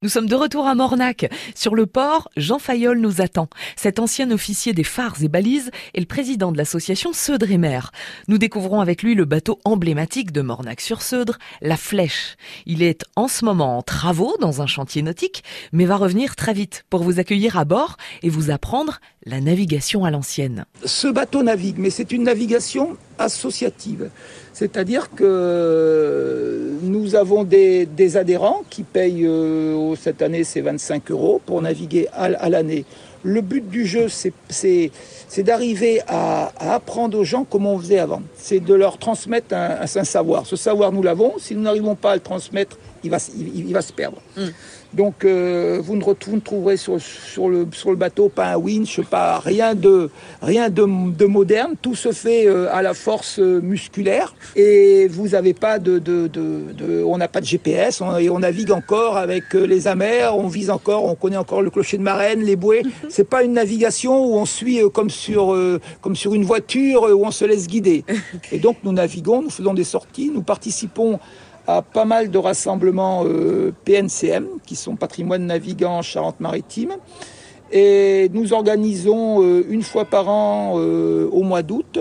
Nous sommes de retour à Mornac. Sur le port, Jean Fayol nous attend. Cet ancien officier des phares et balises est le président de l'association Seudre-et-Mer. Nous découvrons avec lui le bateau emblématique de Mornac-sur-Seudre, la Flèche. Il est en ce moment en travaux dans un chantier nautique, mais va revenir très vite pour vous accueillir à bord et vous apprendre la navigation à l'ancienne. Ce bateau navigue, mais c'est une navigation associative. C'est-à-dire que nous avons des, adhérents qui payent, euh, cette année, c'est 25 euros pour naviguer à, l'année. Le but du jeu, c'est d'arriver à, apprendre aux gens comment on faisait avant. C'est de leur transmettre un, savoir. Ce savoir, nous l'avons. Si nous n'arrivons pas à le transmettre, il va, il, va se perdre. Mm. Donc euh, vous, ne, vous, trouverez sur, sur, le, sur, le, bateau pas un winch, pas rien de, rien de, de moderne. Tout se fait euh, à la force euh, musculaire et vous n'avez pas de, de, de, on n'a pas de GPS on, et on navigue encore avec les amers, on vise encore, on connaît encore le clocher de marraine, les bouées. C'est pas une navigation où on suit comme sur, comme sur une voiture où on se laisse guider. Et donc nous naviguons, nous faisons des sorties, nous participons à pas mal de rassemblements euh, PNCM, qui sont patrimoine navigant Charente-Maritime. Et nous organisons euh, une fois par an, euh, au mois d'août,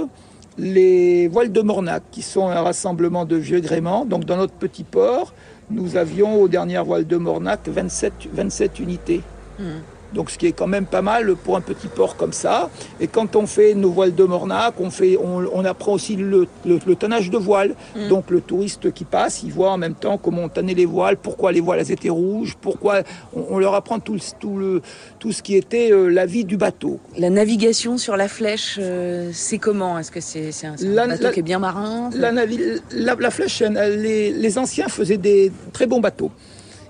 les voiles de Mornac, qui sont un rassemblement de vieux gréments. Donc dans notre petit port, nous avions aux dernières voiles de Mornac 27, 27 unités. Mmh. Donc ce qui est quand même pas mal pour un petit port comme ça. Et quand on fait nos voiles de Mornac, on, fait, on, apprend aussi le, le, tonnage de voiles. Mm. Donc le touriste qui passe, il voit en même temps comment on tannait les voiles, pourquoi les voiles étaient rouges, pourquoi on, leur apprend tout, tout, le, tout ce qui était euh, la vie du bateau. La navigation sur la flèche, euh, c'est comment? Est-ce que c'est un, bateau qui est bien marin? la, la, flèche, les, les anciens faisaient des très bons bateaux.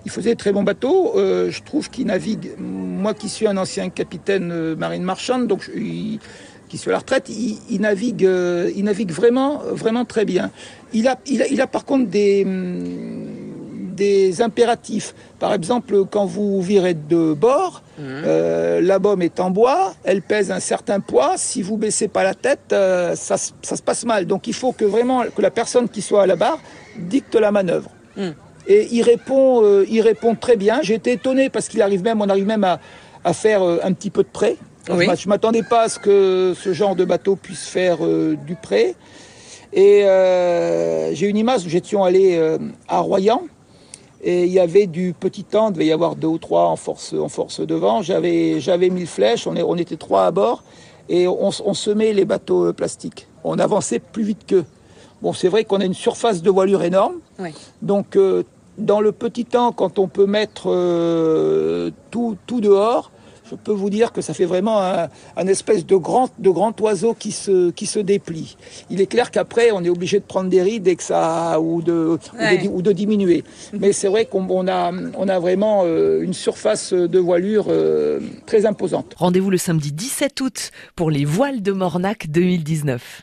Ils faisaient de très bons bateaux. Euh, je trouve qu'ils naviguent. Moi qui suis un ancien capitaine euh, marine marchande, donc qui suis à la retraite, il, navigue, euh, il navigue vraiment, vraiment très bien. Il a, il a, par contre des, mm, des impératifs. Par exemple, quand vous virez de bord, mmh. la bombe est en bois, elle pèse un certain poids. Si vous baissez pas la tête, ça, ça, se passe mal. Donc il faut que vraiment que la personne qui soit à la barre dicte la manœuvre. Mmh. Et il répond, euh, il répond très bien. J'ai été étonné parce qu'il arrive même, on arrive même à, à faire euh, un petit peu de prêt. Je ne m'attendais pas à ce que ce genre de bateau puisse faire euh, du prêt. Et j'ai une image où j'étais allé à Royan. Et il y avait du petit temps, il devait y avoir deux ou trois en force, en force devant. J'avais, j'avais mis flèches, on, est, on était trois à bord, et on, on semait les bateaux plastiques. On avançait plus vite qu'eux. Bon, c'est vrai qu'on a une surface de voilure énorme. Donc, dans le petit temps, quand on peut mettre euh, tout, tout dehors, je peux vous dire que ça fait vraiment un, espèce de grand, de grand oiseau qui se, qui se déplie. Il est clair qu'après, on est obligé de prendre des rides et que ça, ou, de, ou, de, diminuer. Mais c'est vrai qu'on a, on a vraiment euh, une surface de voilure euh, très imposante. Rendez-vous le samedi 17 août pour les voiles de Mornac 2019.